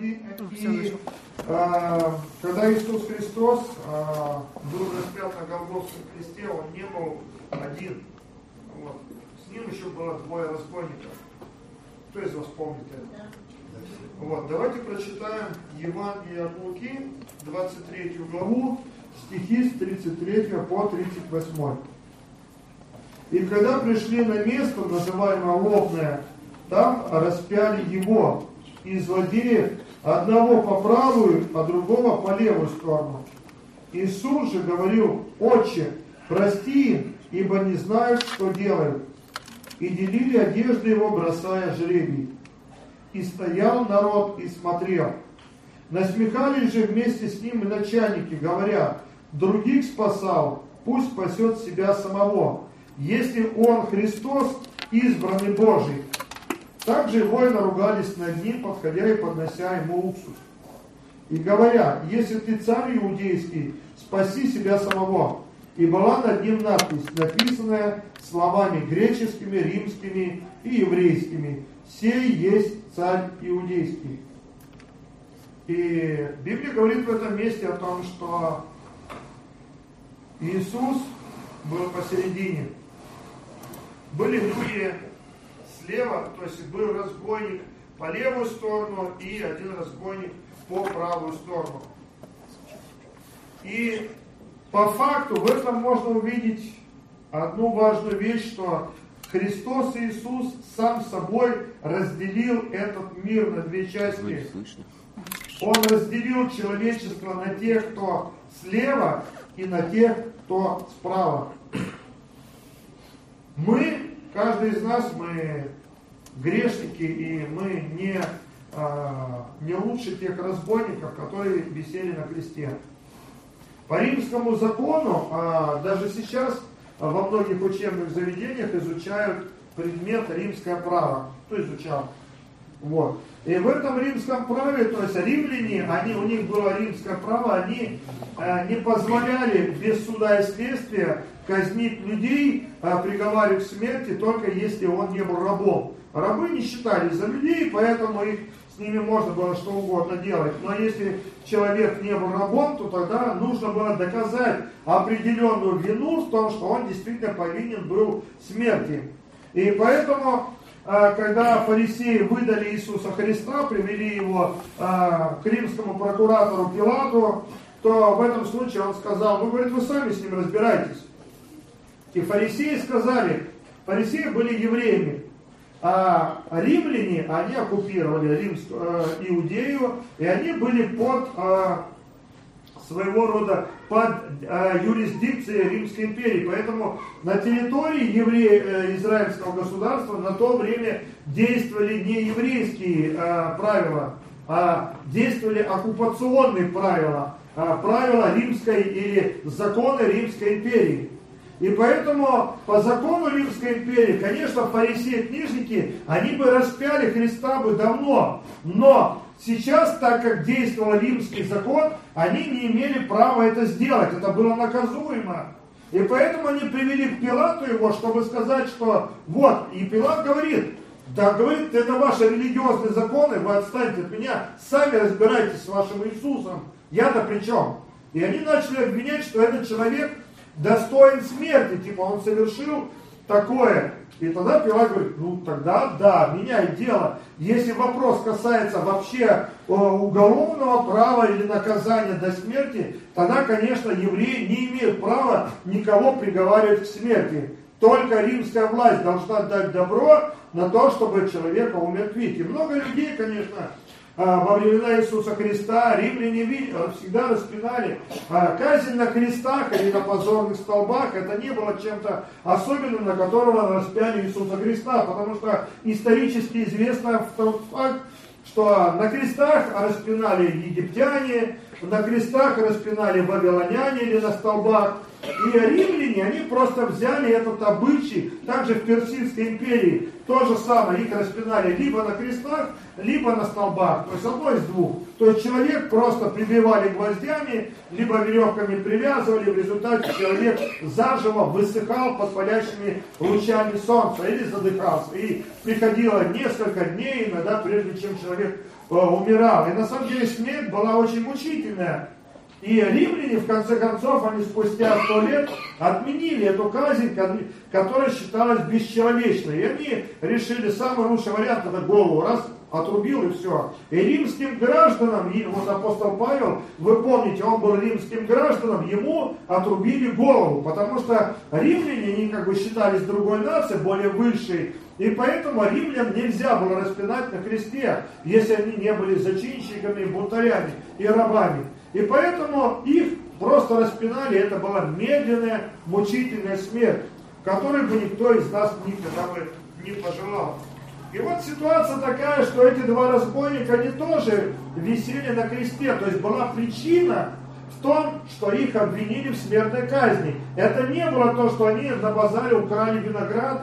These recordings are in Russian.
и э, когда Иисус Христос э, был распят на Голгофском кресте, Он не был один. Вот. С Ним еще было двое разбойников. Кто из вас помнит это? Вот, давайте прочитаем Евангелие от Луки, 23 главу, стихи с 33 по 38. И когда пришли на место, называемое Лобное, там распяли его, и злодеев одного по правую, а другого по левую сторону. Иисус же говорил, «Отче, прости им, ибо не знают, что делают». И делили одежды его, бросая жребий. И стоял народ и смотрел. Насмехались же вместе с ним и начальники, говоря, других спасал, пусть спасет себя самого, если он Христос, избранный Божий. Также воины ругались над ним, подходя и поднося ему уксус. И говоря, если ты царь иудейский, спаси себя самого. И была над ним надпись, написанная словами греческими, римскими и еврейскими. Сей есть царь иудейский. И Библия говорит в этом месте о том, что Иисус был посередине. Были люди слева, то есть был разбойник по левую сторону и один разбойник по правую сторону. И по факту в этом можно увидеть одну важную вещь, что Христос Иисус сам собой разделил этот мир на две части. Он разделил человечество на тех, кто слева, и на тех, кто справа. Мы, каждый из нас, мы грешники, и мы не, а, не лучше тех разбойников, которые висели на кресте. По римскому закону, а, даже сейчас во многих учебных заведениях изучают предмет римское право. Кто изучал? Вот. И в этом римском праве, то есть римляне, они, у них было римское право, они э, не позволяли без суда и следствия казнить людей, э, приговаривать к смерти, только если он не был рабом. Рабы не считались за людей, поэтому их с ними можно было что угодно делать. Но если человек не был рабом, то тогда нужно было доказать определенную вину в том, что он действительно повинен был смерти. И поэтому а, когда фарисеи выдали Иисуса Христа, привели его а, к римскому прокуратору Пилату, то в этом случае он сказал, ну, говорит, вы сами с ним разбирайтесь. И фарисеи сказали, фарисеи были евреями, а римляне, они оккупировали Римскую, э, Иудею, и они были под своего рода под э, юрисдикцией Римской империи. Поэтому на территории евре... э, израильского государства на то время действовали не еврейские э, правила, а действовали оккупационные правила, э, правила римской или законы Римской империи. И поэтому по закону Римской империи, конечно, фарисеи книжники, они бы распяли Христа бы давно, но Сейчас, так как действовал римский закон, они не имели права это сделать. Это было наказуемо. И поэтому они привели к Пилату его, чтобы сказать, что вот, и Пилат говорит, да, говорит, это ваши религиозные законы, вы отстаньте от меня, сами разбирайтесь с вашим Иисусом, я-то при чем? И они начали обвинять, что этот человек достоин смерти, типа он совершил такое. И тогда Пилат говорит, ну тогда да, меняй дело. Если вопрос касается вообще э, уголовного права или наказания до смерти, тогда, конечно, евреи не имеют права никого приговаривать к смерти. Только римская власть должна дать добро на то, чтобы человека умертвить. И много людей, конечно, во времена Иисуса Христа римляне а, всегда распинали а, казнь на крестах или на позорных столбах. Это не было чем-то особенным, на которого распяли Иисуса Христа, потому что исторически известно тот факт, что на крестах распинали египтяне, на крестах распинали вавилоняне или на столбах. И римляне, они просто взяли этот обычай, также в Персидской империи, то же самое, их распинали либо на крестах, либо на столбах, то есть одно из двух. То есть человек просто прибивали гвоздями, либо веревками привязывали, в результате человек заживо высыхал под палящими лучами солнца или задыхался. И приходило несколько дней иногда, прежде чем человек умирал. И на самом деле смерть была очень мучительная. И римляне, в конце концов, они спустя сто лет отменили эту казнь, которая считалась бесчеловечной. И они решили, самый лучший вариант это голову, раз отрубил и все. И римским гражданам, вот апостол Павел, вы помните, он был римским гражданом, ему отрубили голову, потому что римляне, они как бы считались другой нацией, более высшей, и поэтому римлян нельзя было распинать на кресте, если они не были зачинщиками, бунтарями и рабами. И поэтому их просто распинали, это была медленная, мучительная смерть, которой бы никто из нас никогда бы не пожелал. И вот ситуация такая, что эти два разбойника, они тоже висели на кресте, то есть была причина в том, что их обвинили в смертной казни. Это не было то, что они на базаре украли виноград,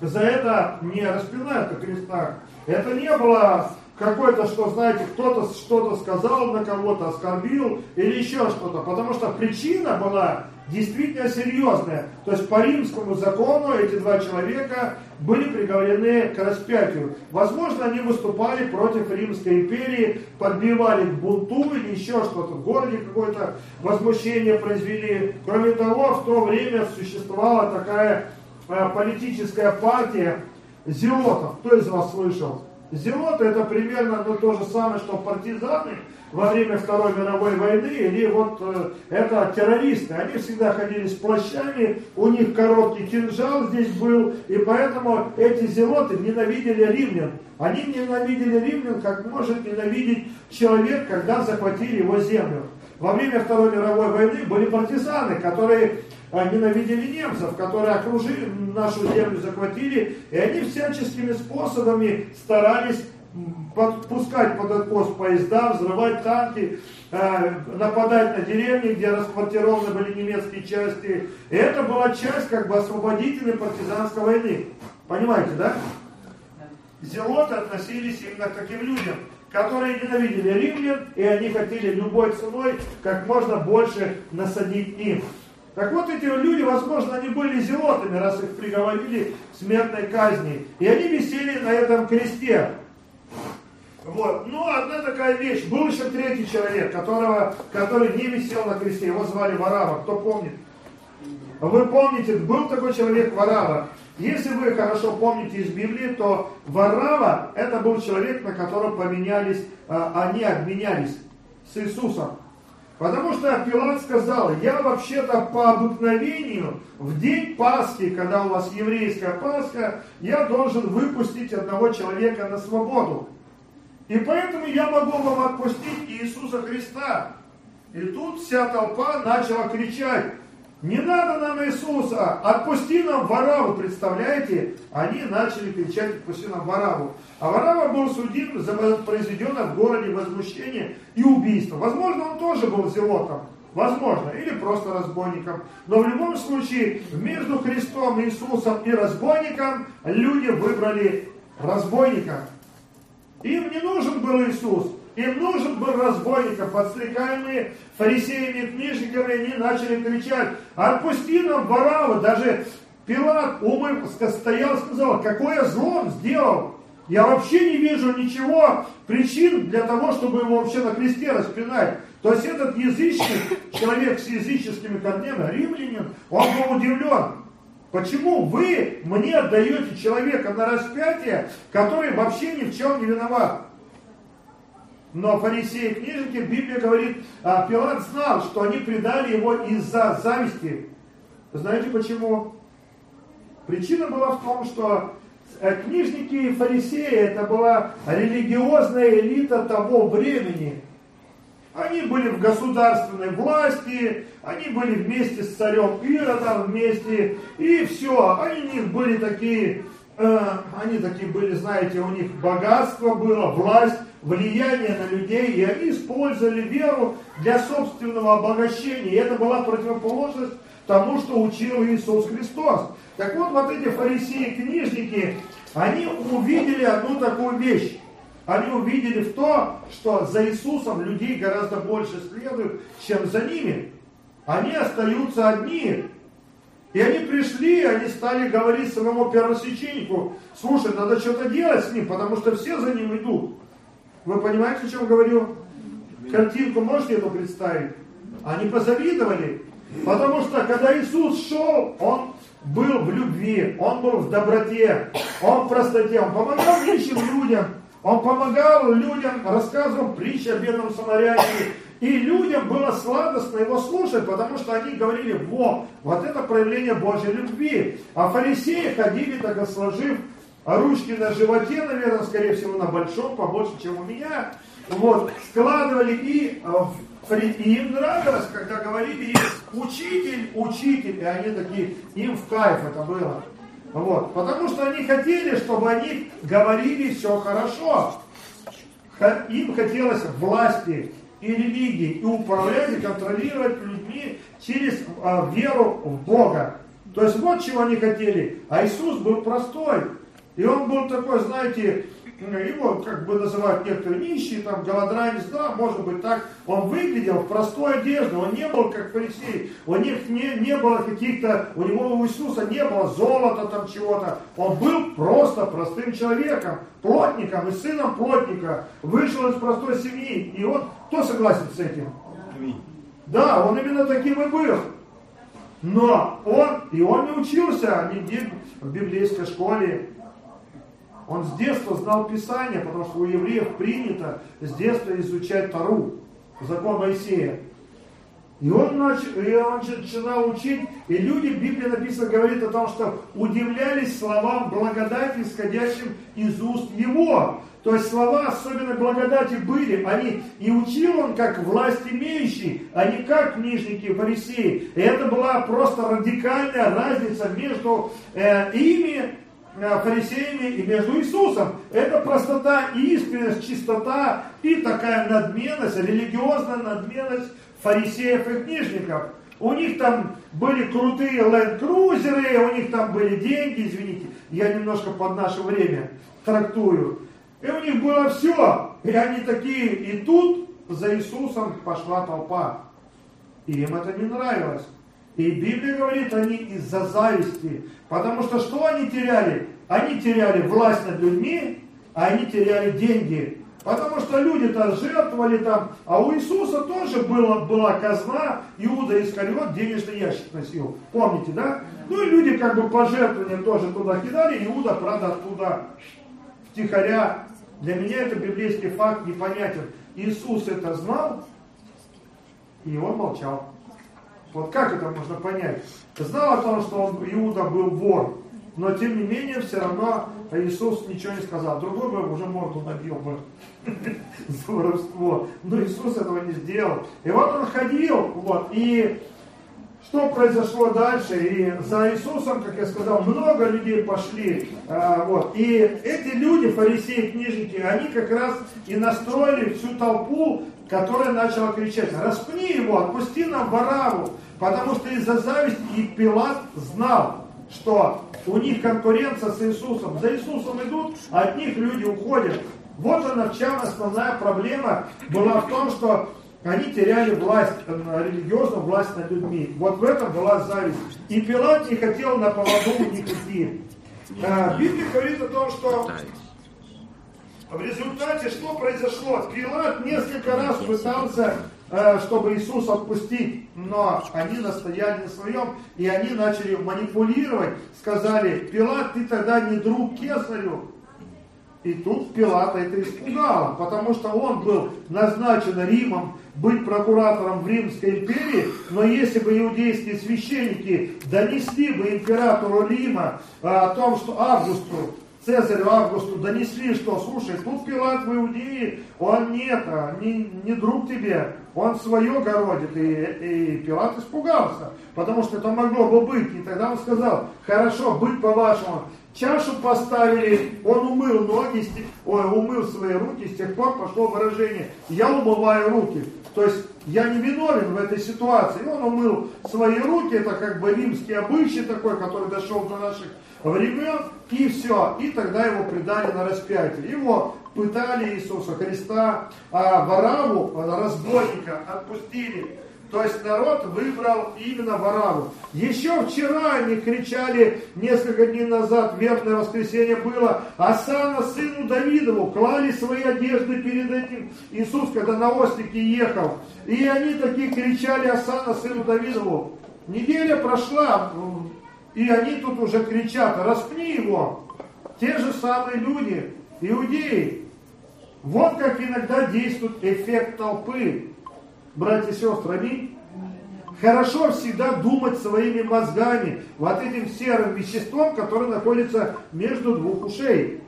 за это не распинают на крестах. Это не было какой-то, что, знаете, кто-то что-то сказал на кого-то, оскорбил или еще что-то. Потому что причина была действительно серьезная. То есть по римскому закону эти два человека были приговорены к распятию. Возможно, они выступали против Римской империи, подбивали к бунту или еще что-то, в городе какое-то возмущение произвели. Кроме того, в то время существовала такая э, политическая партия зелотов. Кто из вас слышал? Зелоты это примерно ну, то же самое, что партизаны во время Второй мировой войны, или вот э, это террористы. Они всегда ходили с плащами, у них короткий кинжал здесь был, и поэтому эти зелоты ненавидели римлян. Они ненавидели римлян, как может ненавидеть человек, когда захватили его землю. Во время Второй мировой войны были партизаны, которые ненавидели немцев, которые окружили нашу землю, захватили, и они всяческими способами старались подпускать под откос поезда, взрывать танки, э, нападать на деревни, где расквартированы были немецкие части. И это была часть как бы освободительной партизанской войны. Понимаете, да? Зелоты относились именно к таким людям, которые ненавидели римлян, и они хотели любой ценой как можно больше насадить им. Так вот, эти люди, возможно, они были зелотами, раз их приговорили к смертной казни. И они висели на этом кресте. Вот. Но одна такая вещь. Был еще третий человек, которого, который не висел на кресте. Его звали Варава. Кто помнит? Вы помните, был такой человек Варава. Если вы хорошо помните из Библии, то Варава это был человек, на котором поменялись, а, они обменялись с Иисусом. Потому что Пилат сказал, я вообще-то по обыкновению в день Пасхи, когда у вас еврейская Пасха, я должен выпустить одного человека на свободу. И поэтому я могу вам отпустить Иисуса Христа. И тут вся толпа начала кричать, не надо нам Иисуса, отпусти нам Вараву, представляете? Они начали кричать, отпусти нам Вараву. А Варава был судим за произведенное в городе возмущение и убийство. Возможно, он тоже был зелотом. Возможно, или просто разбойником. Но в любом случае, между Христом, Иисусом и разбойником люди выбрали разбойника. Им не нужен был Иисус. Им нужен был разбойников, подстрекаемые фарисеями и книжниками, они начали кричать, отпусти нам Варава. Даже Пилат умы стоял и сказал, какое зло он сделал. Я вообще не вижу ничего причин для того, чтобы его вообще на кресте распинать. То есть этот язычник, человек с языческими корнями, римлянин, он был удивлен. Почему вы мне отдаете человека на распятие, который вообще ни в чем не виноват? Но фарисеи и книжники, Библия говорит, а Пилат знал, что они предали его из-за зависти. Знаете почему? Причина была в том, что э, книжники и фарисеи это была религиозная элита того времени. Они были в государственной власти, они были вместе с царем Иродом вместе, и все, они у них были такие, э, они такие были, знаете, у них богатство было, власть, влияние на людей, и они использовали веру для собственного обогащения. И это была противоположность тому, что учил Иисус Христос. Так вот, вот эти фарисеи, книжники, они увидели одну такую вещь. Они увидели в то, что за Иисусом людей гораздо больше следует, чем за ними. Они остаются одни. И они пришли, они стали говорить своему первосвященнику, слушай, надо что-то делать с ним, потому что все за ним идут. Вы понимаете, о чем говорю? Картинку можете эту представить? Они позавидовали. Потому что когда Иисус шел, Он был в любви, Он был в доброте, Он в простоте, Он помогал нищим людям, Он помогал людям, рассказывал притчи о бедном самарянине. И людям было сладостно его слушать, потому что они говорили, во, вот это проявление Божьей любви. А фарисеи ходили, так сложив ручки на животе, наверное, скорее всего, на большом, побольше, чем у меня. Вот, складывали и э, и им нравилось, когда говорили им учитель, учитель, и они такие, им в кайф это было. Вот, потому что они хотели, чтобы они говорили все хорошо. Им хотелось власти, и религии, и управлять, и контролировать людьми через а, веру в Бога. То есть вот чего они хотели. А Иисус был простой. И он был такой, знаете, его как бы называют некоторые нищие, там, голодранец, да, может быть так, он выглядел в простой одежде, он не был как фарисей, у них не, не было каких-то, у него у Иисуса не было золота там чего-то, он был просто простым человеком, плотником и сыном плотника, вышел из простой семьи, и вот кто согласен с этим? Да, он именно таким и был. Но он, и он не учился нигде в библейской школе, он с детства знал Писание, потому что у евреев принято с детства изучать Тару, закон Моисея. И он, начал, и он начинал учить, и люди, в Библии написано, говорит о том, что удивлялись словам благодати, исходящим из уст его. То есть слова особенной благодати были, они, и учил он как власть имеющий, а не как книжники фарисеи. И это была просто радикальная разница между э, ими фарисеями и между Иисусом. Это простота искренность, чистота и такая надменность, религиозная надменность фарисеев и книжников. У них там были крутые ленд-крузеры, у них там были деньги, извините, я немножко под наше время трактую. И у них было все. И они такие, и тут за Иисусом пошла толпа. И им это не нравилось. И Библия говорит, они из-за зависти. Потому что что они теряли? Они теряли власть над людьми, а они теряли деньги. Потому что люди-то жертвовали там, а у Иисуса тоже была, была казна, Иуда Искариот денежный ящик носил. Помните, да? Ну и люди как бы пожертвования тоже туда кидали, Иуда, правда, оттуда втихаря. Для меня это библейский факт непонятен. Иисус это знал, и он молчал. Вот как это можно понять? Знал о том, что он, Иуда был вор, но тем не менее все равно Иисус ничего не сказал. Другой бы уже морду набил бы за воровство. Но Иисус этого не сделал. И вот он ходил, вот, и что произошло дальше? И за Иисусом, как я сказал, много людей пошли. А, вот. И эти люди, фарисеи, книжники, они как раз и настроили всю толпу, которая начала кричать, распни его, отпусти нам Вараву. Потому что из-за зависти и Пилат знал, что у них конкуренция с Иисусом. За Иисусом идут, а от них люди уходят. Вот она в чем основная проблема была в том, что они теряли власть, э, религиозную власть над людьми. Вот в этом была зависть. И Пилат не хотел на поводу у них идти. А, Библия говорит о том, что в результате что произошло? Пилат несколько раз пытался Э, чтобы Иисус отпустить, но они настояли на своем, и они начали манипулировать, сказали, Пилат, ты тогда не друг Кесарю. И тут Пилата это испугало, потому что он был назначен Римом быть прокуратором в Римской империи, но если бы иудейские священники донесли бы императору Рима э, о том, что Августу Цезарю Августу донесли, что, слушай, тут Пилат в Иудее, он нет, а, не, не друг тебе, он свое городит. И, и Пилат испугался, потому что это могло бы быть. И тогда он сказал, хорошо, быть по-вашему. Чашу поставили, он умыл ноги, ой, умыл свои руки, с тех пор пошло выражение, я умываю руки. То есть я не виновен в этой ситуации. Он умыл свои руки, это как бы римский обычай такой, который дошел до наших времен, и все. И тогда его предали на распятие. Его пытали Иисуса Христа, а Вараву, разбойника, отпустили. То есть народ выбрал именно Вараву. Еще вчера они кричали, несколько дней назад, верное воскресенье было, Асана сыну Давидову, клали свои одежды перед этим Иисус, когда на ослике ехал. И они такие кричали Асана сыну Давидову. Неделя прошла, и они тут уже кричат, распни его. Те же самые люди, иудеи. Вот как иногда действует эффект толпы. Братья и сестры, аминь. Хорошо всегда думать своими мозгами, вот этим серым веществом, которое находится между двух ушей.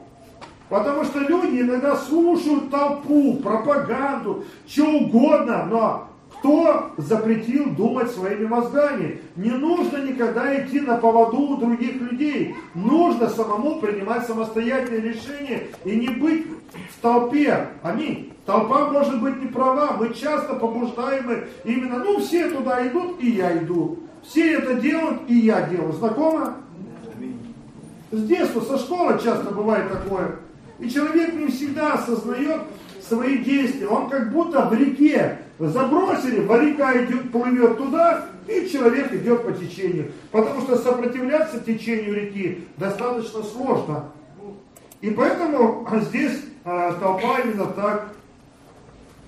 Потому что люди иногда слушают толпу, пропаганду, что угодно, но кто запретил думать своими мозгами? Не нужно никогда идти на поводу у других людей. Нужно самому принимать самостоятельные решения и не быть в толпе. Аминь. Толпа может быть не права. Мы часто побуждаемы именно, ну все туда идут, и я иду. Все это делают, и я делаю. Знакомо? С детства, со школы часто бывает такое. И человек не всегда осознает свои действия. Он как будто в реке забросили, река идет, плывет туда, и человек идет по течению. Потому что сопротивляться течению реки достаточно сложно. И поэтому здесь э, толпа именно так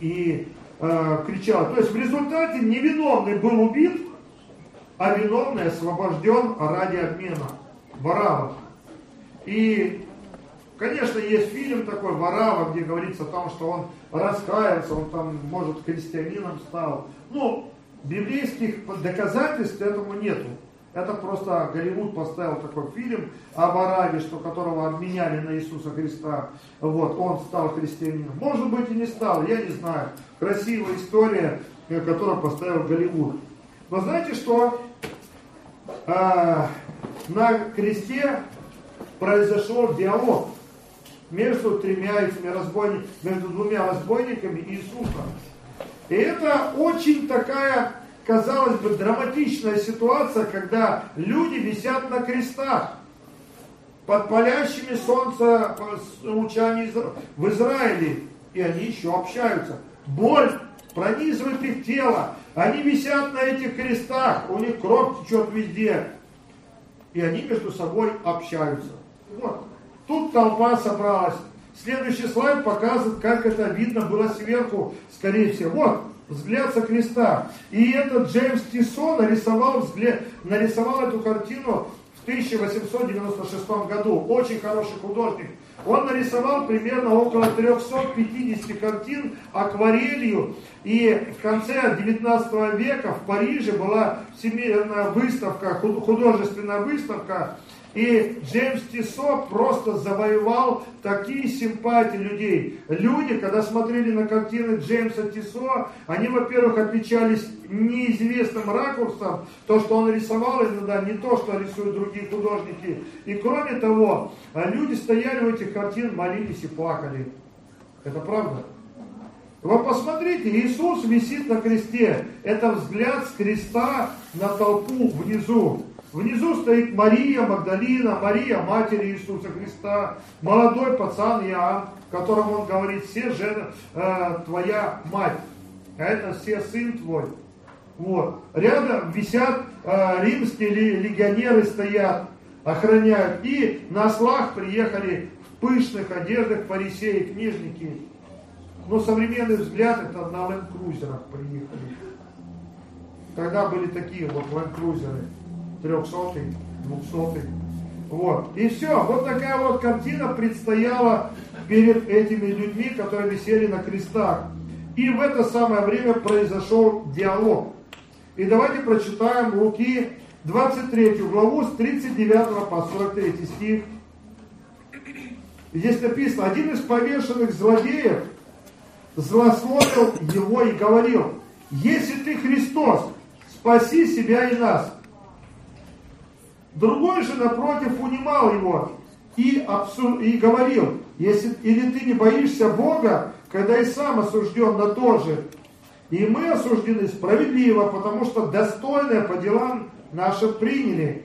и э, кричала. То есть в результате невиновный был убит, а виновный освобожден ради обмена. Варава. И Конечно, есть фильм такой «Варава», где говорится о том, что он раскаялся, он там, может, христианином стал. Ну, библейских доказательств этому нету. Это просто Голливуд поставил такой фильм о Вараве, что которого обменяли на Иисуса Христа. Вот, он стал христианином. Может быть и не стал, я не знаю. Красивая история, э, которую поставил Голливуд. Но знаете что? А, на кресте произошел диалог между тремя этими разбойниками, между двумя разбойниками и Иисусом. И это очень такая, казалось бы, драматичная ситуация, когда люди висят на крестах под палящими солнца лучами в Израиле, и они еще общаются. Боль пронизывает их тело, они висят на этих крестах, у них кровь течет везде, и они между собой общаются. Вот. Тут толпа собралась. Следующий слайд показывает, как это видно было сверху, скорее всего. Вот, взгляд со креста. И этот Джеймс Тиссо нарисовал, взгляд, нарисовал эту картину в 1896 году. Очень хороший художник. Он нарисовал примерно около 350 картин акварелью. И в конце 19 века в Париже была всемирная выставка, художественная выставка и Джеймс Тисо просто завоевал такие симпатии людей. Люди, когда смотрели на картины Джеймса Тисо, они, во-первых, отличались неизвестным ракурсом, то, что он рисовал иногда, не то, что рисуют другие художники. И кроме того, люди стояли в этих картинах, молились и плакали. Это правда? Вы посмотрите, Иисус висит на кресте. Это взгляд с креста на толпу внизу. Внизу стоит Мария Магдалина, Мария, матери Иисуса Христа, молодой пацан Иоанн, которому он говорит, все жены, э, твоя мать, а это все сын твой. Вот. Рядом висят э, римские легионеры стоят, охраняют. И на ослах приехали в пышных одеждах фарисеи, книжники. Но современный взгляд это на ленд-крузерах приехали. Тогда были такие вот ленд-крузеры трехсотый, двухсотый. Вот. И все, вот такая вот картина предстояла перед этими людьми, которые висели на крестах. И в это самое время произошел диалог. И давайте прочитаем Луки 23 главу с 39 по 43 стих. Здесь написано, один из повешенных злодеев злословил его и говорил, если ты Христос, спаси себя и нас. Другой же, напротив, унимал его и, абсур... и говорил, если или ты не боишься Бога, когда и сам осужден на то же. И мы осуждены справедливо, потому что достойное по делам нашим приняли.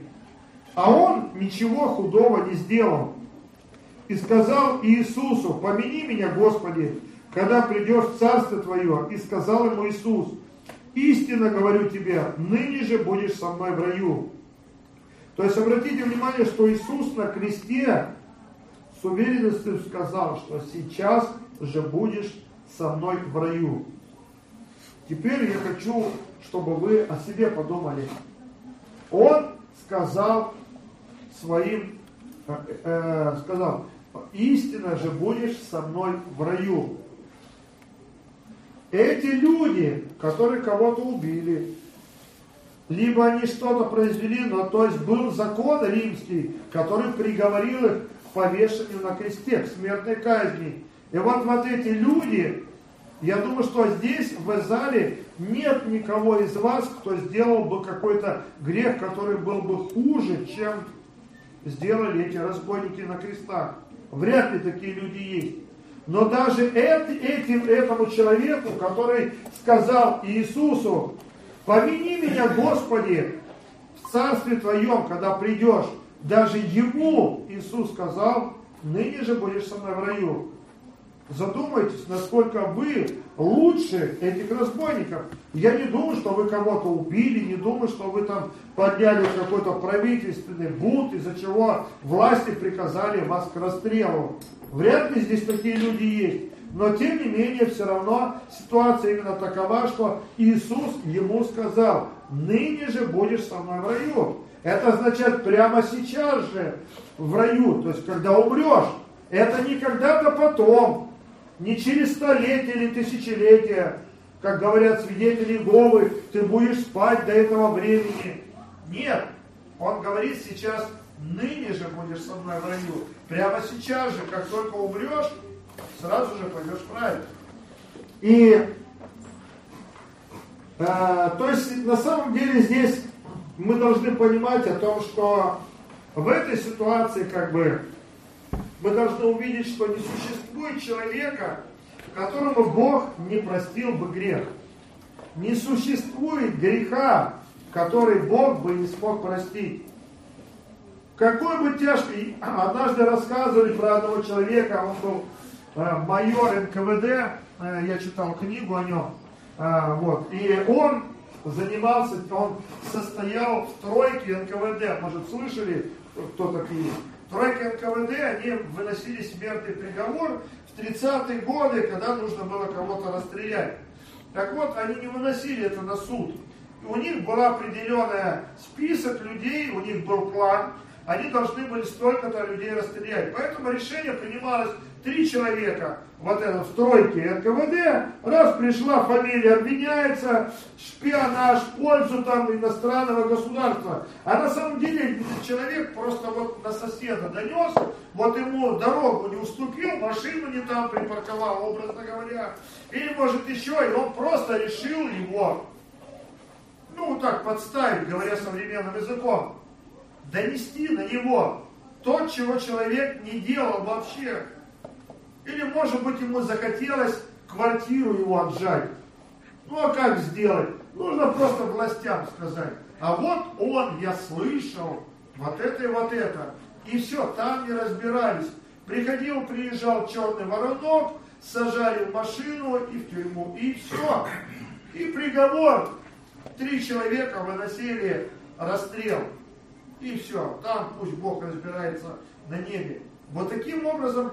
А он ничего худого не сделал. И сказал Иисусу, помяни меня, Господи, когда придешь в Царство Твое. И сказал ему Иисус, истинно говорю тебе, ныне же будешь со мной в раю. То есть обратите внимание, что Иисус на кресте с уверенностью сказал, что сейчас же будешь со мной в раю. Теперь я хочу, чтобы вы о себе подумали. Он сказал своим, э, э, сказал, истинно же будешь со мной в раю. Эти люди, которые кого-то убили, либо они что-то произвели, но то есть был закон римский, который приговорил их к повешению на кресте, к смертной казни. И вот вот эти люди, я думаю, что здесь в зале нет никого из вас, кто сделал бы какой-то грех, который был бы хуже, чем сделали эти разбойники на крестах. Вряд ли такие люди есть. Но даже этим, этому человеку, который сказал Иисусу, помяни меня, Господи, в Царстве Твоем, когда придешь, даже ему Иисус сказал, ныне же будешь со мной в раю. Задумайтесь, насколько вы лучше этих разбойников. Я не думаю, что вы кого-то убили, не думаю, что вы там подняли какой-то правительственный бунт, из-за чего власти приказали вас к расстрелу. Вряд ли здесь такие люди есть. Но тем не менее, все равно ситуация именно такова, что Иисус ему сказал, ныне же будешь со мной в раю. Это означает прямо сейчас же в раю, то есть когда умрешь. Это не когда-то потом, не через столетия или тысячелетия, как говорят свидетели Иеговы, ты будешь спать до этого времени. Нет, он говорит сейчас, ныне же будешь со мной в раю. Прямо сейчас же, как только умрешь, сразу же пойдешь рай. И э, то есть на самом деле здесь мы должны понимать о том, что в этой ситуации как бы мы должны увидеть, что не существует человека, которому Бог не простил бы грех. Не существует греха, который Бог бы не смог простить. Какой бы тяжкий, однажды рассказывали про одного человека, он был майор НКВД, э, я читал книгу о нем, э, вот, и он занимался, он состоял в тройке НКВД, может слышали, кто такие Тройка НКВД, они выносили смертный приговор в 30-е годы, когда нужно было кого-то расстрелять. Так вот, они не выносили это на суд. У них был определенный список людей, у них был план, они должны были столько-то людей расстрелять. Поэтому решение принималось три человека вот это в стройке НКВД, раз пришла фамилия, обвиняется, шпионаж, пользу там иностранного государства. А на самом деле человек просто вот на соседа донес, вот ему дорогу не уступил, машину не там припарковал, образно говоря, или может еще, и он просто решил его, ну так подставить, говоря современным языком, донести на него то, чего человек не делал вообще. Или, может быть, ему захотелось квартиру его отжать. Ну, а как сделать? Нужно просто властям сказать. А вот он, я слышал, вот это и вот это. И все, там не разбирались. Приходил, приезжал черный воронок, сажали в машину и в тюрьму. И все. И приговор. Три человека выносили расстрел. И все. Там пусть Бог разбирается на небе. Вот таким образом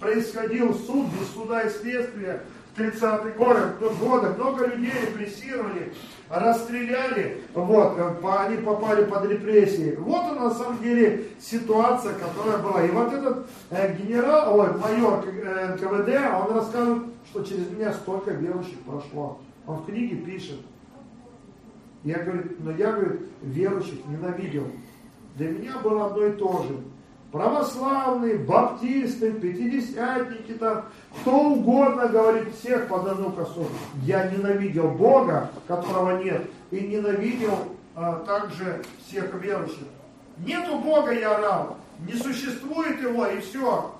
происходил суд без суда и следствия в 30-е годы. Много людей репрессировали, расстреляли, вот, они попали под репрессии. Вот она на самом деле ситуация, которая была. И вот этот э, генерал, ой, майор э, НКВД, он рассказывает, что через меня столько верующих прошло. Он в книге пишет. Я говорю, но я, говорит, верующих ненавидел. Для меня было одно и то же православные, баптисты, пятидесятники, там, кто угодно говорит всех под одну косу. Я ненавидел Бога, которого нет, и ненавидел а, также всех верующих. Нету Бога, я орал, не существует его, и все.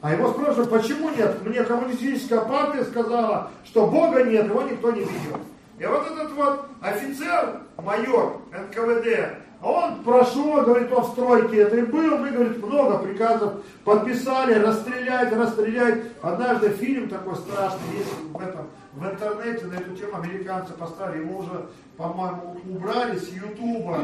А его спрашивают, почему нет? Мне коммунистическая партия сказала, что Бога нет, его никто не видел. И вот этот вот офицер, майор НКВД, Он прошел, говорит, он в стройке и был, мы, говорит, много приказов подписали, расстрелять, расстрелять. Однажды фильм такой страшный есть в этом, в интернете на эту тему американцы поставили, его уже, по-моему, убрали с Ютуба.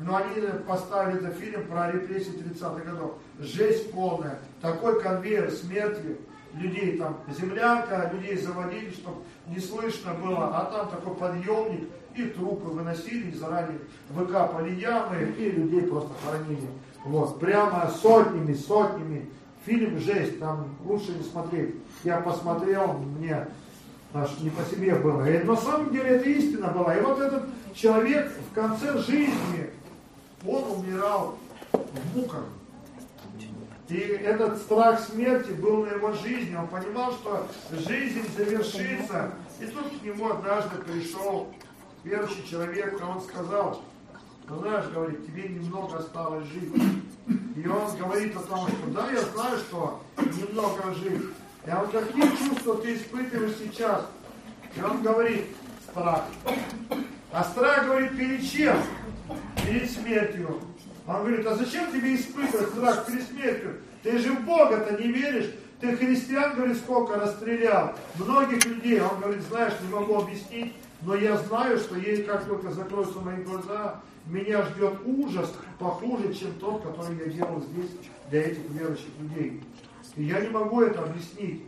Но они поставили этот фильм про репрессии 30-х годов. Жесть полная. Такой конвейер смерти людей там, землянка, людей заводили, чтобы не слышно было, а там такой подъемник, и трупы выносили, и заранее выкапали ямы, и людей просто хоронили. Вот, прямо сотнями, сотнями. Фильм жесть, там лучше не смотреть. Я посмотрел, мне аж не по себе было. И на самом деле это истина была. И вот этот человек в конце жизни, он умирал в муках. И этот страх смерти был на его жизни. Он понимал, что жизнь завершится. И тут к нему однажды пришел верующий человек, и он сказал, ты знаешь, говорит, тебе немного осталось жить. И он говорит о том, что да, я знаю, что немного жить. И он какие чувства ты испытываешь сейчас? И он говорит, страх. А страх, говорит, перед чем? Перед смертью. Он говорит, а зачем тебе испытывать страх перед смертью? Ты же в Бога-то не веришь. Ты христиан, говорит, сколько расстрелял. Многих людей. Он говорит, знаешь, не могу объяснить, но я знаю, что ей как только закроются мои глаза, меня ждет ужас похуже, чем тот, который я делал здесь для этих верующих людей. И я не могу это объяснить.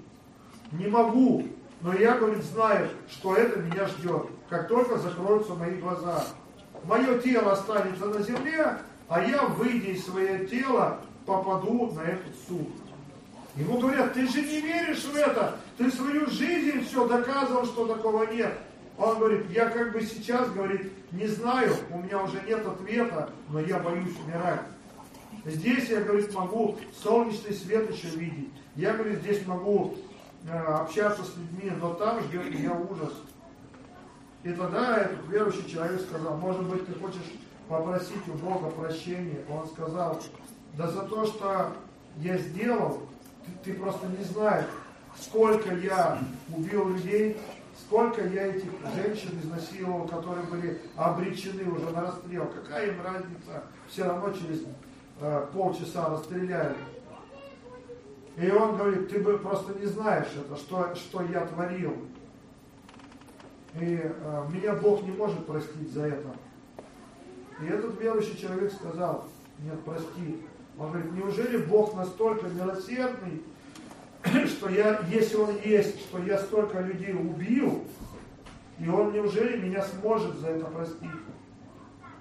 Не могу. Но я, говорит, знаю, что это меня ждет, как только закроются мои глаза. Мое тело останется на земле, а я, выйдя из своего тела, попаду на этот суд. Ему говорят, ты же не веришь в это, ты свою жизнь все доказывал, что такого нет. Он говорит, я как бы сейчас, говорит, не знаю, у меня уже нет ответа, но я боюсь умирать. Здесь я, говорит, могу солнечный свет еще видеть. Я, говорит, здесь могу э, общаться с людьми, но там ждет меня ужас. И тогда этот верующий человек сказал, может быть, ты хочешь попросить у Бога прощения. Он сказал, да за то, что я сделал, ты, ты просто не знаешь, сколько я убил людей, сколько я этих женщин изнасиловал, которые были обречены уже на расстрел. Какая им разница? Все равно через э, полчаса расстреляли. И он говорит, ты бы просто не знаешь это, что, что я творил. И э, меня Бог не может простить за это. И этот верующий человек сказал, нет, прости. Он говорит, неужели Бог настолько милосердный, что я, если Он есть, что я столько людей убил, и Он неужели меня сможет за это простить?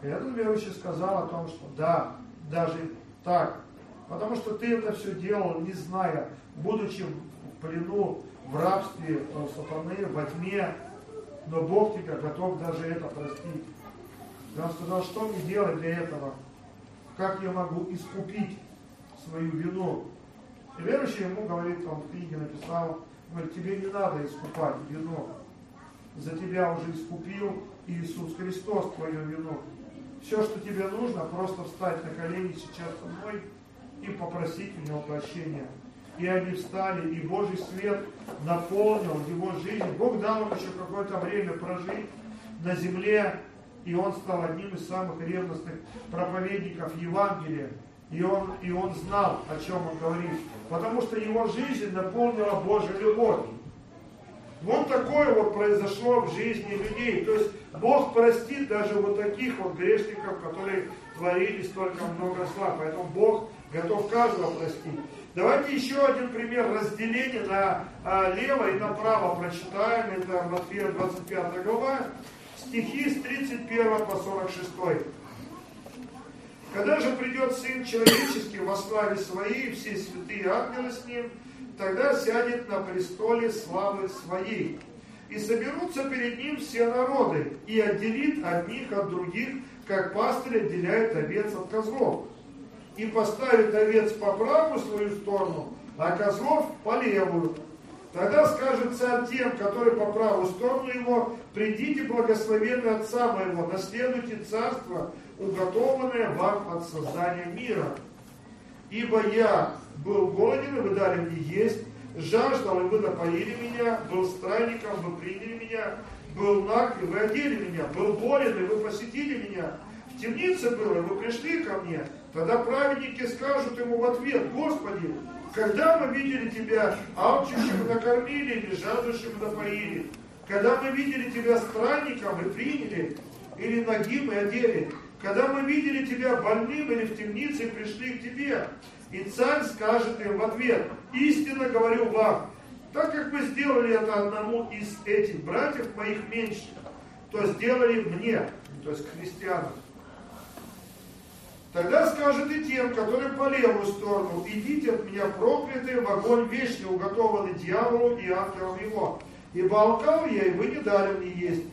И этот верующий сказал о том, что да, даже так. Потому что ты это все делал, не зная, будучи в плену, в рабстве, в сатаны, во тьме, но Бог тебя готов даже это простить. И сказал, что мне делать для этого? Как я могу искупить свою вину? И верующий ему говорит, он в книге написал, говорит, тебе не надо искупать вину. За тебя уже искупил Иисус Христос твою вину. Все, что тебе нужно, просто встать на колени сейчас со мной и попросить у него прощения. И они встали, и Божий свет наполнил его жизнь. Бог дал им еще какое-то время прожить на земле, и он стал одним из самых ревностных проповедников Евангелия. И он, и он знал, о чем он говорит, потому что его жизнь наполнила Божья любовь. Вот такое вот произошло в жизни людей. То есть Бог простит даже вот таких вот грешников, которые творили столько много зла. Поэтому Бог готов каждого простить. Давайте еще один пример разделения на а, лево и направо прочитаем. Это Матфея 25 глава стихи с 31 по 46. Когда же придет Сын Человеческий во славе Своей, все святые ангелы с Ним, тогда сядет на престоле славы Своей. И соберутся перед Ним все народы, и отделит одних от других, как пастырь отделяет овец от козлов. И поставит овец по правую свою сторону, а козлов по левую. Тогда скажет царь тем, которые по правую сторону его, придите, благословенные Отца моего, наследуйте царство, уготованное вам от создания мира. Ибо я был голоден, и вы дали мне есть, жаждал, и вы напоили меня, был странником, вы приняли меня, был наг, и вы одели меня, был болен, и вы посетили меня, темнице было, вы пришли ко мне, тогда праведники скажут ему в ответ, Господи, когда мы видели Тебя алчущим накормили или жаждущим напоили, когда мы видели Тебя странником и приняли, или ногим и одели, когда мы видели Тебя больным или в темнице и пришли к Тебе, и царь скажет им в ответ, истинно говорю вам, так как вы сделали это одному из этих братьев моих меньших, то сделали мне, то есть христианам. Тогда скажет и тем, которые по левую сторону, идите от меня проклятые в огонь вечный, уготованный дьяволу и ангелам его. Ибо алкал я, и вы не дали мне есть.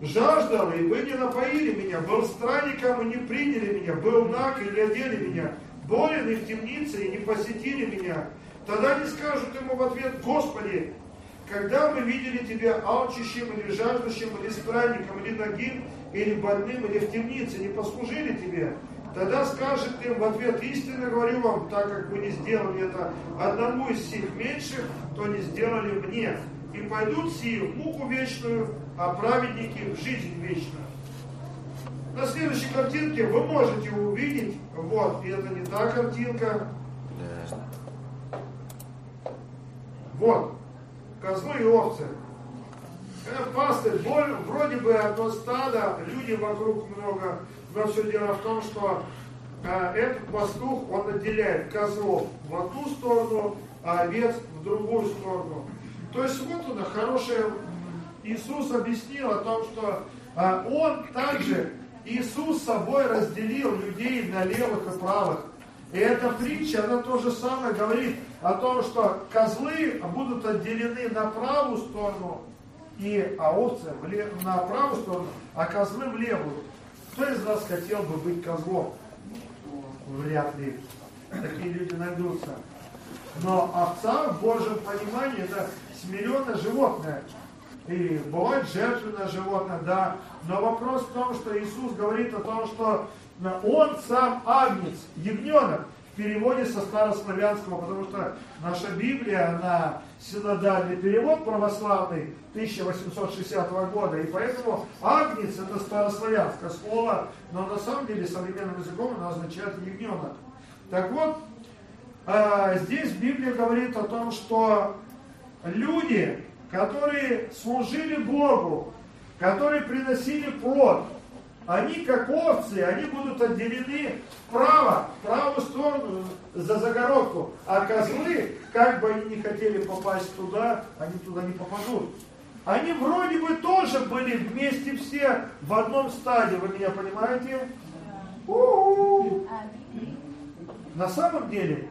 Жаждал, и вы не напоили меня. Был странником, и не приняли меня. Был наг, и не одели меня. Болен и в темнице, и не посетили меня. Тогда не скажут ему в ответ, Господи, когда мы видели Тебя алчущим или жаждущим, или странником, или ногим, или больным, или в темнице, не послужили Тебе, тогда скажет им в ответ, истинно говорю вам, так как вы не сделали это одному из сих меньших, то не сделали мне. И пойдут сии в муку вечную, а праведники в жизнь вечную. На следующей картинке вы можете увидеть, вот, и это не та картинка. Вот, козлы и овцы. Э, пастырь, вроде бы одно стадо, люди вокруг много, но все дело в том, что э, этот пастух, он отделяет козлов в одну сторону, а овец в другую сторону. То есть вот он, хороший Иисус объяснил о том, что э, он также, Иисус собой разделил людей на левых и правых. И эта притча, она то же самое говорит о том, что козлы будут отделены на правую сторону, и овцы на правую сторону, а козлы в левую. Кто из вас хотел бы быть козлом? Вряд ли. Такие люди найдутся. Но овца в Божьем понимании это смиренное животное. И бывает жертвенное животное, да. Но вопрос в том, что Иисус говорит о том, что он сам агнец, ягненок переводе со старославянского, потому что наша Библия, она синодальный перевод православный 1860 года, и поэтому агнец это старославянское слово, но на самом деле современным языком оно означает ягненок. Так вот, а, здесь Библия говорит о том, что люди, которые служили Богу, которые приносили плод, они как овцы, они будут отделены вправо, в правую сторону за загородку. А козлы, как бы они не хотели попасть туда, они туда не попадут. Они вроде бы тоже были вместе все в одном стаде, вы меня понимаете? У-у-у. На самом деле,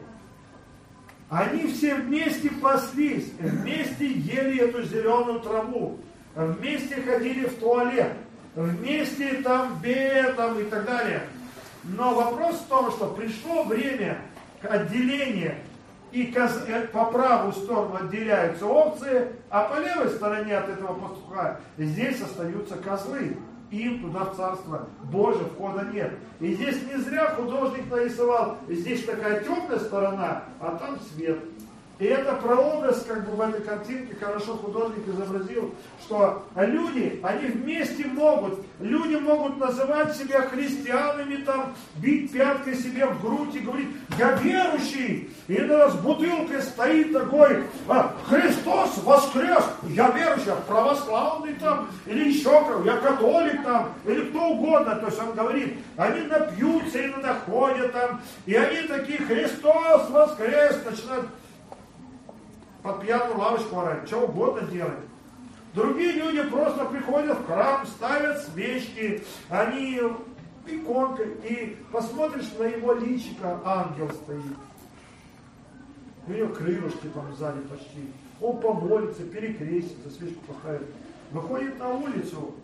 они все вместе паслись, вместе ели эту зеленую траву, вместе ходили в туалет вместе там бедом и так далее. Но вопрос в том, что пришло время отделения, и э, по правую сторону отделяются овцы, а по левой стороне от этого пастуха здесь остаются козлы. Им туда в Царство Божие входа нет. И здесь не зря художник нарисовал, здесь такая темная сторона, а там свет. И это прообраз, как бы в этой картинке хорошо художник изобразил, что люди, они вместе могут, люди могут называть себя христианами, там, бить пяткой себе в грудь и говорить, я верующий, и на с бутылкой стоит такой, а, Христос воскрес, я верующий, православный там, или еще как, я католик там, или кто угодно, то есть он говорит, они напьются, иногда ходят там, и они такие, Христос воскрес, начинают под пьяную лавочку орать, что угодно делать. Другие люди просто приходят в храм, ставят свечки, они иконка, и посмотришь на его личико, ангел стоит. У него крылышки там сзади почти. Он помолится, перекрестится, свечку поставит. Выходит на улицу,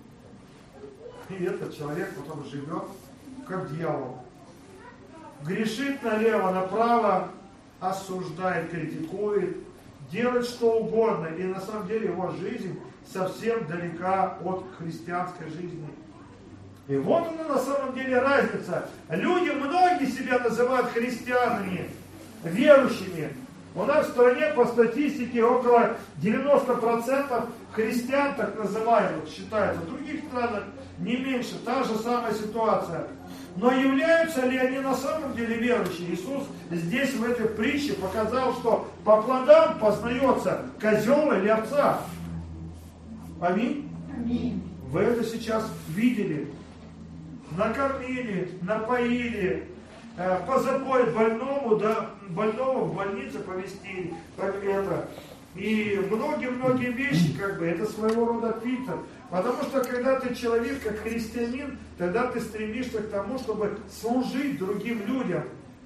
и этот человек потом живет как дьявол. Грешит налево, направо, осуждает, критикует, делать что угодно, и на самом деле его жизнь совсем далека от христианской жизни. И вот она на самом деле разница. Люди, многие себя называют христианами, верующими, У нас в стране по статистике около 90% христиан, так называемых, считается. В других странах не меньше, та же самая ситуация. Но являются ли они на самом деле верующие? Иисус здесь в этой притче показал, что по плодам познается козел или овца. Аминь? Аминь. Вы это сейчас видели. Накормили, напоили, э, позаботить больному, да, больного в больнице повезти, так это. И многие-многие вещи, как бы, это своего рода питер. Потому что когда ты человек, как христианин, тогда ты стремишься к тому, чтобы служить другим людям.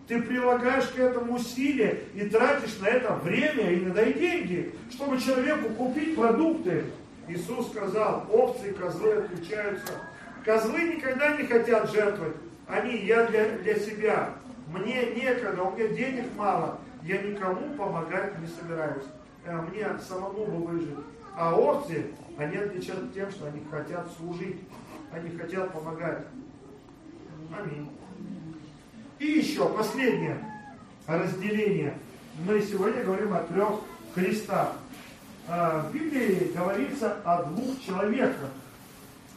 Ты прилагаешь к этому усилия и тратишь на это время, иногда и деньги, чтобы человеку купить продукты. Иисус сказал, овцы и козлы отличаются. Козлы никогда не хотят жертвовать. Они, я для, для себя. Мне некогда, у меня денег мало. Я никому помогать не собираюсь. Э, мне самому бы выжить. А овцы, они отличаются тем, что они хотят служить. Они хотят помогать. Аминь. И еще последнее разделение. Мы сегодня говорим о трех Христах. А, в Библии говорится о двух человеках,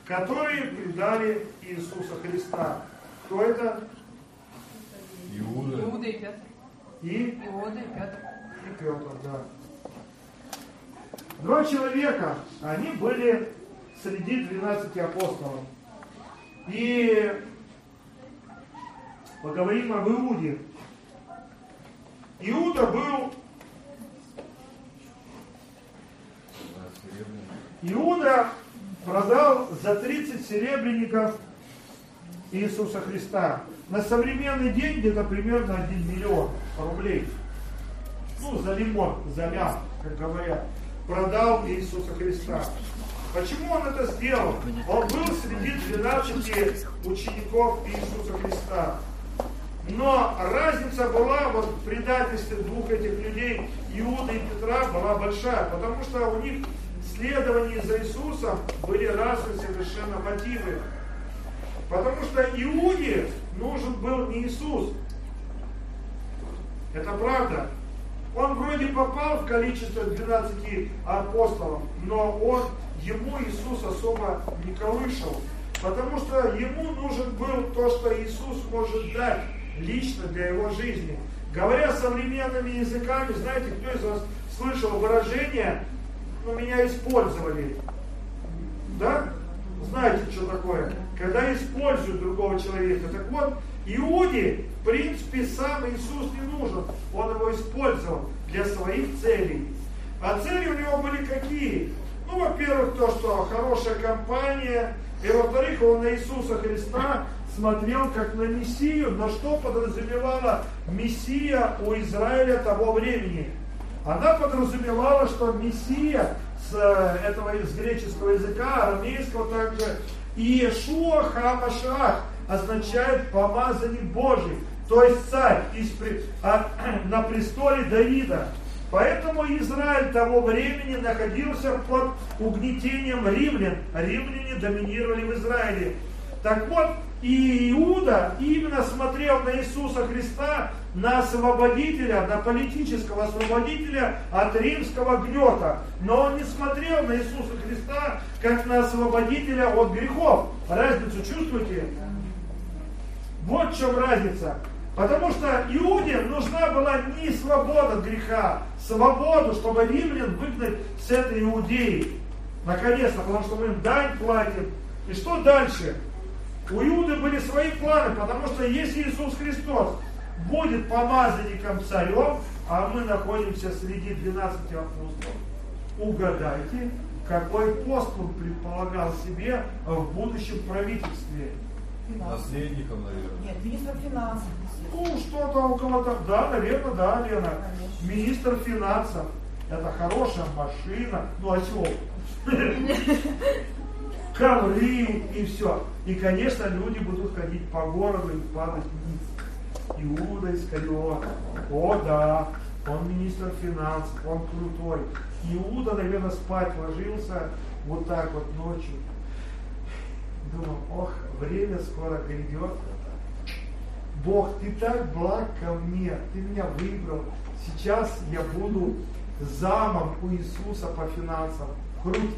которые предали Иисуса Христа. Кто это? Иуда. Иуда и Петр. И? Иуда и Петр. И Петр, да. Два человека, они были среди 12 апостолов. И поговорим об Иуде. Иуда был Иуда продал за 30 серебряников Иисуса Христа. На современные деньги это примерно 1 миллион рублей. Ну, за лимон, за лям, как говорят. Продал Иисуса Христа. Почему он это сделал? Он был среди 12 учеников Иисуса Христа. Но разница была вот в предательстве двух этих людей, Иуда и Петра, была большая, потому что у них следовании за Иисусом были разные совершенно мотивы. Потому что Иуде нужен был не Иисус. Это правда. Он вроде попал в количество 12 апостолов, но он, ему Иисус особо не колышал. Потому что ему нужен был то, что Иисус может дать лично для его жизни. Говоря современными языками, знаете, кто из вас слышал выражение ну, меня использовали. Да? Знаете, что такое? Когда используют другого человека. Так вот, Иуде, в принципе, сам Иисус не нужен. Он его использовал для своих целей. А цели у него были какие? Ну, во-первых, то, что хорошая компания, и во-вторых, он на Иисуса Христа смотрел как на Мессию, но что подразумевала Мессия у Израиля того времени? она подразумевала, что Мессия с э, этого из греческого языка, арамейского также, Иешуа Хамашах означает помазанник Божий, то есть царь из, а, на престоле Давида. Поэтому Израиль того времени находился под угнетением римлян. Римляне доминировали в Израиле. Так вот, и Иуда именно смотрел на Иисуса Христа, на освободителя, на политического освободителя от римского гнета. Но он не смотрел на Иисуса Христа, как на освободителя от грехов. Разницу чувствуете? Вот в чем разница. Потому что Иуде нужна была не свобода от греха, свободу, чтобы римлян выгнать с этой Иудеи. Наконец-то, потому что мы им дань платим. И что дальше? У Иуды были свои планы, потому что если Иисус Христос будет помазанником царем, а мы находимся среди 12 апостолов, угадайте, какой пост он предполагал себе в будущем правительстве. Наследником, наверное. Нет, министр финансов. Ну, что-то около того. Да, наверное, да, Лена. Конечно. Министр финансов. Это хорошая машина. Ну, осел. ковры и все. И, конечно, люди будут ходить по городу и падать вниз. Иуда Искариот, о да, он министр финансов, он крутой. Иуда, наверное, спать ложился вот так вот ночью. Думал, ох, время скоро грядет. Бог, ты так благ ко мне, ты меня выбрал. Сейчас я буду замом у Иисуса по финансам. Круть.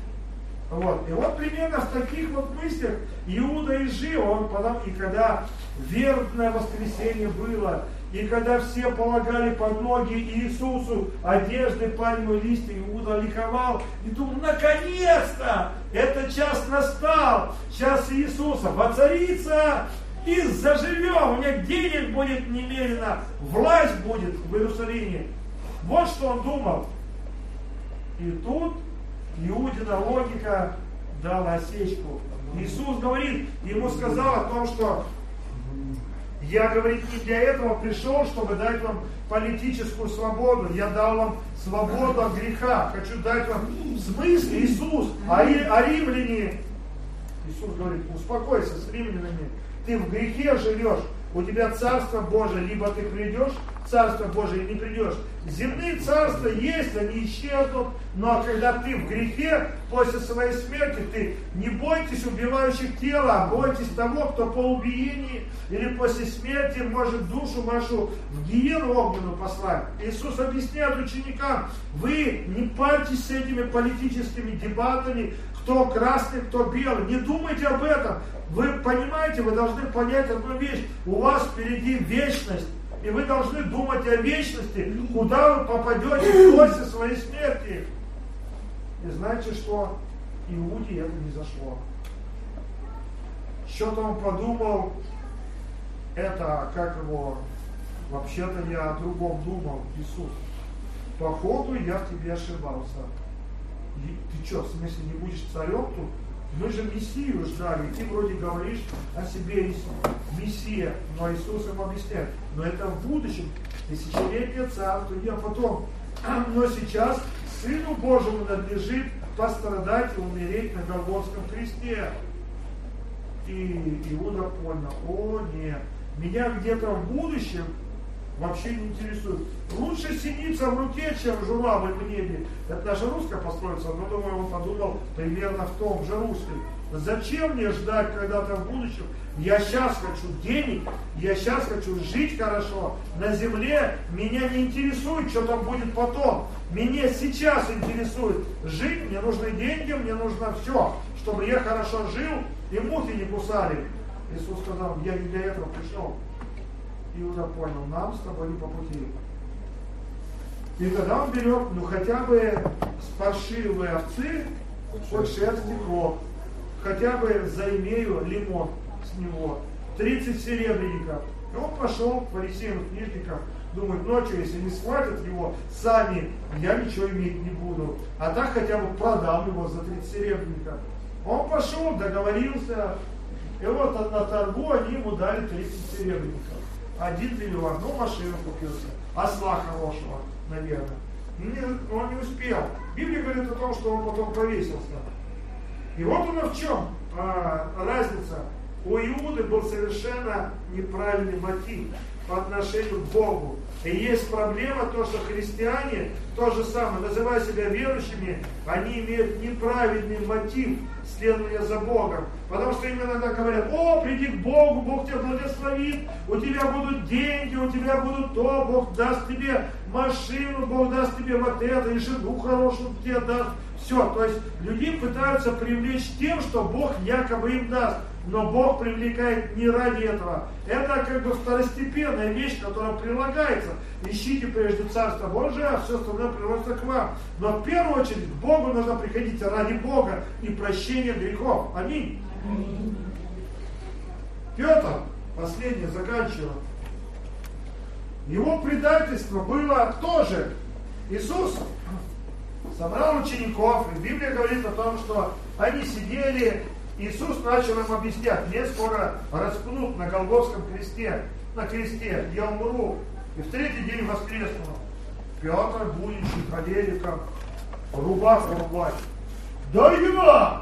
Вот. И вот примерно в таких вот мыслях Иуда и жил. Он потом, и когда верное воскресенье было, и когда все полагали под ноги Иисусу одежды пальмовые листья, Иуда ликовал и думал, наконец-то этот час настал, час Иисуса воцарится и заживем, у меня денег будет немерено, власть будет в Иерусалиме. Вот что он думал. И тут Иудина логика дала осечку. Иисус говорит, ему сказал о том, что я, говорит, не для этого пришел, чтобы дать вам политическую свободу. Я дал вам свободу от греха. Хочу дать вам в смысле Иисус, а, а римляне. Иисус говорит, успокойся с римлянами. Ты в грехе живешь, у тебя Царство Божие, либо ты придешь Царство Божие не придешь. Земные царства есть, они исчезнут, но когда ты в грехе, после своей смерти, ты не бойтесь убивающих тела, а бойтесь того, кто по убиении или после смерти может душу вашу в гиену огненную послать. Иисус объясняет ученикам, вы не парьтесь с этими политическими дебатами, кто красный, кто белый. Не думайте об этом. Вы понимаете, вы должны понять одну вещь. У вас впереди вечность. И вы должны думать о вечности, куда вы попадете после своей смерти. И знаете что? Иуде это не зашло. Что-то он подумал, это, как его, вообще-то я о другом думал, Иисус. Походу я в тебе ошибался. Ты что, в смысле не будешь царем тут? Мы же Мессию ждали, ты вроде говоришь о себе Мессия, но Иисус им объясняет. Но это в будущем, тысячелетие царство, а потом. Но сейчас Сыну Божьему надлежит пострадать и умереть на Голгофском кресте. И Иуда понял, о нет, меня где-то в будущем вообще не интересует. Лучше синица в руке, чем журавль в небе. Это наша русская пословица, но думаю, он подумал примерно в том же русле. Зачем мне ждать когда-то в будущем? Я сейчас хочу денег, я сейчас хочу жить хорошо. На земле меня не интересует, что там будет потом. Меня сейчас интересует жить, мне нужны деньги, мне нужно все, чтобы я хорошо жил и мухи не кусали. Иисус сказал, я не для этого пришел. Иуда понял, нам с тобой не по пути. И тогда он берет, ну хотя бы с овцы, хоть шерсть и кровь, хотя бы займею лимон с него, 30 серебряников. И он пошел к фарисеям, книжникам, думает, ну а если не схватят его сами, я ничего иметь не буду. А так хотя бы продам его за 30 серебряников. Он пошел, договорился, и вот на торгу они ему дали 30 серебряников один миллион, ну машину купился, осла хорошего, наверное. Не, он не успел. Библия говорит о том, что он потом повесился. И вот она в чем а, разница. У Иуды был совершенно неправильный мотив по отношению к Богу. И есть проблема то, что христиане то же самое, называя себя верующими, они имеют неправильный мотив следования за Богом. Потому что именно иногда говорят, о, приди к Богу, Бог тебя благословит, у тебя будут деньги, у тебя будут то, Бог даст тебе машину, Бог даст тебе вот это, и жену хорошую тебе даст. Все, то есть люди пытаются привлечь тем, что Бог якобы им даст. Но Бог привлекает не ради этого. Это как бы второстепенная вещь, которая прилагается. Ищите прежде Царство Божие, а все остальное приводится к вам. Но в первую очередь к Богу нужно приходить ради Бога и прощения грехов. Аминь. Петр, последний, заканчивал. Его предательство было тоже. Иисус собрал учеников, и Библия говорит о том, что они сидели Иисус начал им объяснять, мне скоро распнут на Голгофском кресте, на кресте, я умру, и в третий день воскресну. Петр, будучи холериком, рубаху рубать. Да я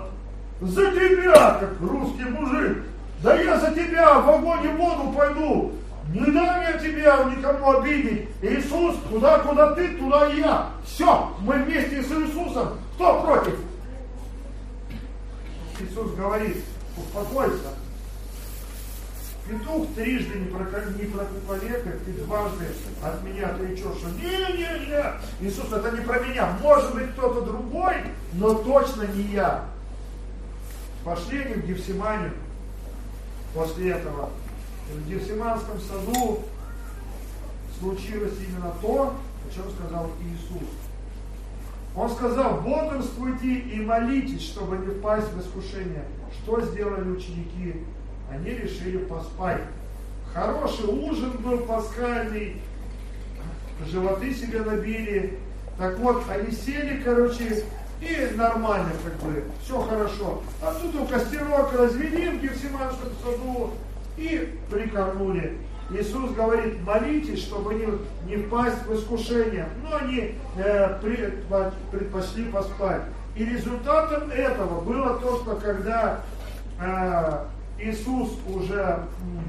за тебя, как русский мужик, да я за тебя в огонь и воду пойду. Не дам я тебя никому обидеть. Иисус, куда, куда ты, туда и я. Все, мы вместе с Иисусом. Кто против? Иисус говорит, успокойся. Петух трижды не, проколек, не проповедует, ты дважды от меня отречешь, что не-не-не, Иисус, это не про меня, может быть кто-то другой, но точно не я. Пошли они в Гефсиманию после этого. В Гефсиманском саду случилось именно то, о чем сказал Иисус. Он сказал, бодрствуйте и молитесь, чтобы не впасть в искушение. Что сделали ученики? Они решили поспать. Хороший ужин был пасхальный, животы себе набили. Так вот, они сели, короче, и нормально как бы, все хорошо. А тут у костерок развели в Гефсиманском саду и прикорнули. Иисус говорит, молитесь, чтобы не, не впасть в искушение. Но они э, предпочли поспать. И результатом этого было то, что когда э, Иисус уже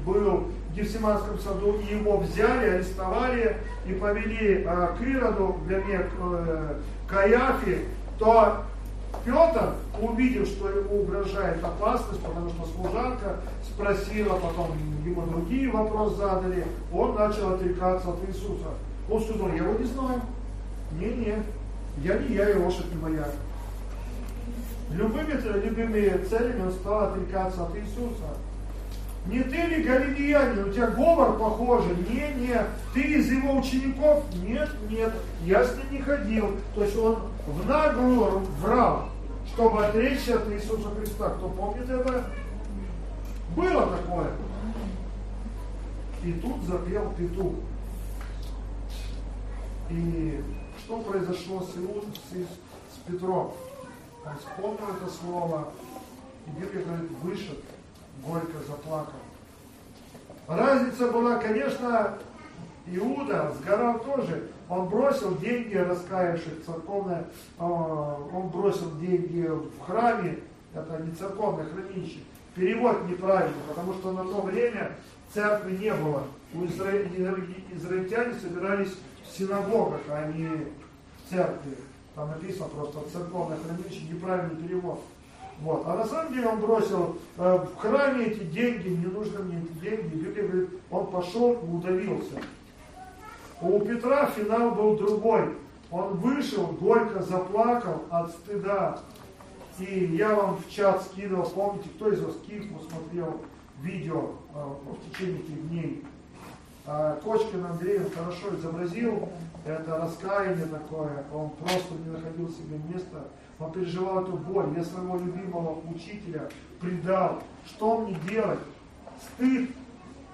был в Гефсиманском саду, его взяли, арестовали и повели э, к Ироду, вернее, к э, Каяфе, то Петр, увидев, что ему угрожает опасность, потому что служанка спросила, потом ему другие вопросы задали, он начал отрекаться от Иисуса. Он сказал, я его не знаю. Не-не, я не я, и лошадь не моя. Любыми, любыми целями он стал отрекаться от Иисуса. Не ты ли галилеянин, у тебя говор похожий? Не, не. Ты из его учеников? Нет, нет. Я с ним не ходил. То есть он в наглую врал чтобы отречься от Иисуса Христа. Кто помнит это? Было такое. И тут запел петух. И что произошло с, Иуд, с, с Петром? Он вспомнил это слово, и Библия говорит, вышел, горько заплакал. Разница была, конечно, Иуда сгорал тоже. Он бросил деньги, раскаявшись церковное, а, он бросил деньги в храме, это не церковное хранилище. Перевод неправильный, потому что на то время церкви не было. У изра... израильтяне собирались в синагогах, а не в церкви. Там написано просто церковное хранилище, неправильный перевод. Вот. А на самом деле он бросил э, в храме эти деньги, не нужны мне эти деньги. Библия говорит, он пошел и удавился. У Петра финал был другой. Он вышел, горько заплакал от стыда. И я вам в чат скидывал, помните, кто из вас Киев посмотрел видео э, в течение этих дней. А, Кочкин Андрей хорошо изобразил это раскаяние такое, он просто не находил себе места, он переживал эту боль, я своего любимого учителя предал, что мне делать? Стыд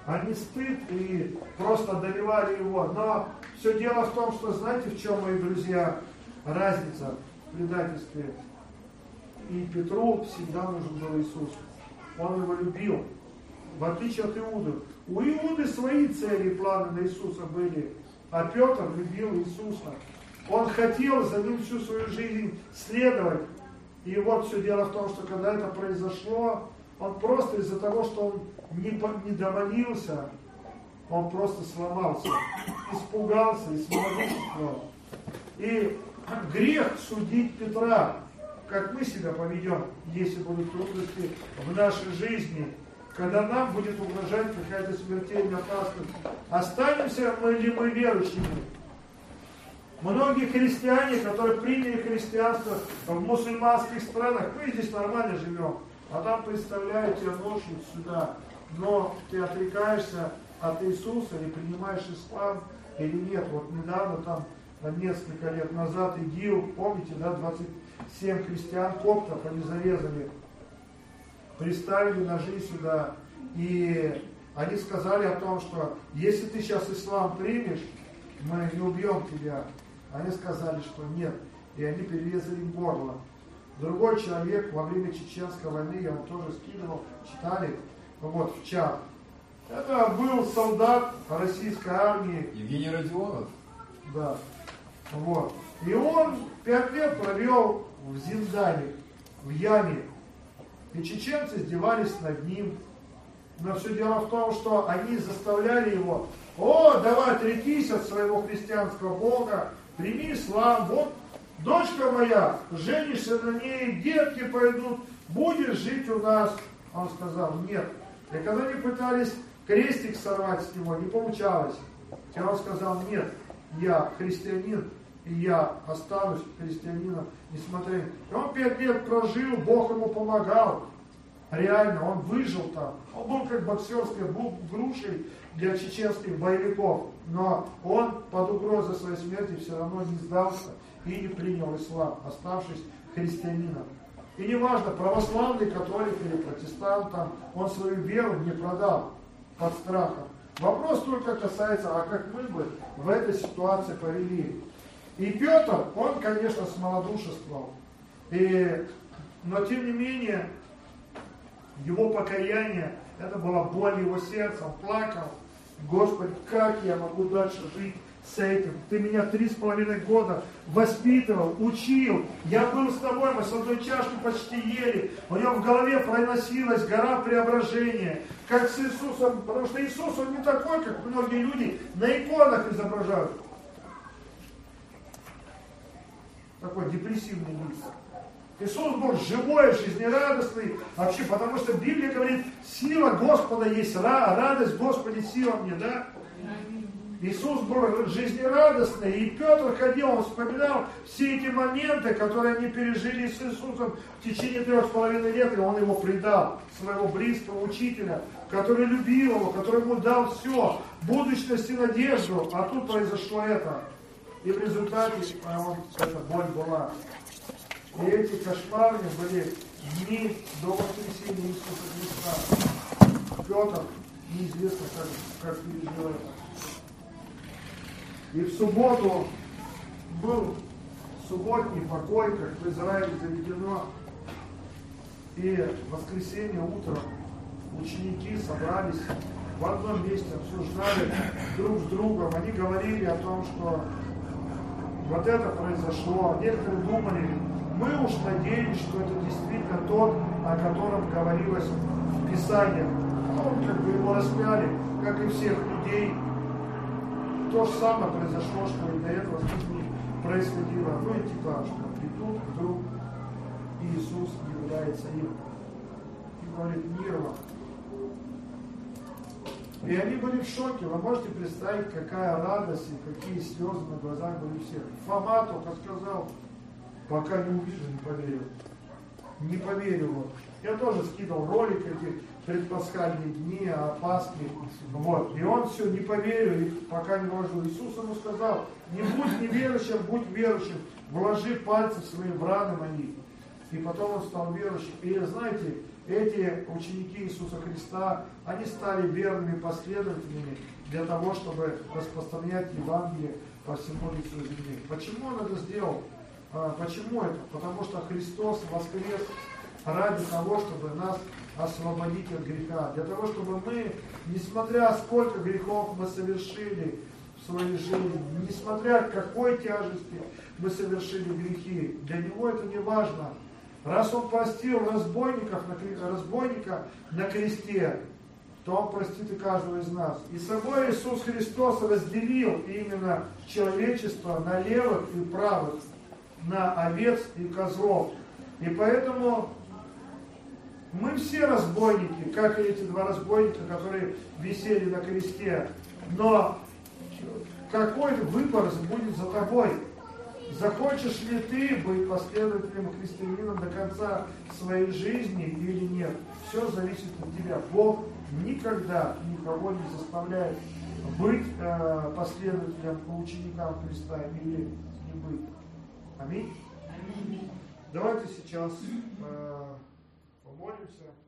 а не стыд и просто одолевали его. Но все дело в том, что знаете, в чем, мои друзья, разница в предательстве. И Петру всегда нужен был Иисус. Он его любил. В отличие от Иуды. У Иуды свои цели и планы на Иисуса были. А Петр любил Иисуса. Он хотел за ним всю свою жизнь следовать. И вот все дело в том, что когда это произошло, он просто из-за того, что он не, не домолился, он просто сломался, испугался и смолодушествовал. И грех судить Петра, как мы себя поведем, если будут трудности в нашей жизни, когда нам будет угрожать какая-то смертельная опасность. Останемся мы ли мы верующими? Многие христиане, которые приняли христианство в мусульманских странах, мы здесь нормально живем, а там представляют тебя ночью сюда, но ты отрекаешься от Иисуса и принимаешь ислам или нет. Вот недавно там несколько лет назад ИГИЛ, помните, да, 27 христиан коптов они зарезали, приставили ножи сюда, и они сказали о том, что если ты сейчас ислам примешь, мы не убьем тебя. Они сказали, что нет, и они перерезали горло. Другой человек во время Чеченской войны, я вам тоже скидывал, читали, вот в чат. Это был солдат российской армии. Евгений Родионов? Да. Вот. И он пять лет провел в Зиндане, в яме. И чеченцы издевались над ним. Но все дело в том, что они заставляли его, о, давай отрекись от своего христианского бога, прими ислам, вот дочка моя, женишься на ней, детки пойдут, будешь жить у нас. Он сказал, нет. И когда они пытались крестик сорвать с него, не получалось. И он сказал, нет, я христианин, и я останусь христианином, несмотря... И он пять лет прожил, Бог ему помогал. Реально, он выжил там. Он был как боксерской грушей для чеченских боевиков. Но он под угрозой своей смерти все равно не сдался и не принял ислам, оставшись христианином. И неважно, православный католик или протестант, там, он свою веру не продал под страхом. Вопрос только касается, а как мы бы в этой ситуации повели. И Петр, он, конечно, смолодушествовал. И, но тем не менее, его покаяние, это была боль его сердца, он плакал. Господи, как я могу дальше жить с этим? Ты меня три с половиной года воспитывал, учил. Я был с тобой, мы с одной чашки почти ели. У него в голове проносилась гора преображения. Как с Иисусом, потому что Иисус, он не такой, как многие люди на иконах изображают. Такой депрессивный лист. Иисус был живой, жизнерадостный, вообще, потому что Библия говорит, сила Господа есть, радость Господи, сила мне, да? Иисус был жизнерадостный, и Петр ходил, он вспоминал все эти моменты, которые они пережили с Иисусом в течение трех с половиной лет, и он его предал, своего близкого учителя, который любил его, который ему дал все, будущность и надежду, а тут произошло это. И в результате он, эта боль была. И эти кошмарные были дни до воскресения Иисуса Христа. Петр неизвестно, как, как пережил это. И в субботу был субботний покой, как в Израиле заведено. И в воскресенье утром ученики собрались в одном месте, обсуждали друг с другом. Они говорили о том, что вот это произошло. Некоторые думали, мы уж надеялись, что это действительно тот, о котором говорилось в Писаниях. Он как бы его распяли, как и всех людей, то же самое произошло, что и до этого с людьми происходило. Ну и типа, что придут, вдруг Иисус является им. И говорит, мир вам. И они были в шоке. Вы можете представить, какая радость и какие слезы на глазах были всех. Фома только сказал, пока не увижу, не поверю. Не поверю. Вот. Я тоже скидывал ролик эти предпасхальные дни, о Пасхе. Вот. И он все, не поверил, и пока не вложил. Иисус ему сказал, не будь неверующим, будь верующим, вложи пальцы свои в раны мои. И потом он стал верующим. И знаете, эти ученики Иисуса Христа, они стали верными последователями для того, чтобы распространять Евангелие по всему лицу земли. Почему он это сделал? А, почему это? Потому что Христос воскрес ради того, чтобы нас освободить от греха. Для того, чтобы мы, несмотря сколько грехов мы совершили в своей жизни, несмотря какой тяжести мы совершили грехи, для Него это не важно. Раз Он простил разбойников, разбойника на кресте, то Он простит и каждого из нас. И собой Иисус Христос разделил именно человечество на левых и правых, на овец и козлов. И поэтому мы все разбойники, как и эти два разбойника, которые висели на кресте. Но какой выбор будет за тобой? Захочешь ли ты быть последователем христианином до конца своей жизни или нет? Все зависит от тебя. Бог никогда никого не заставляет быть э, последователем, ученикам Христа или не быть. Аминь. Аминь. Давайте сейчас э, warn himself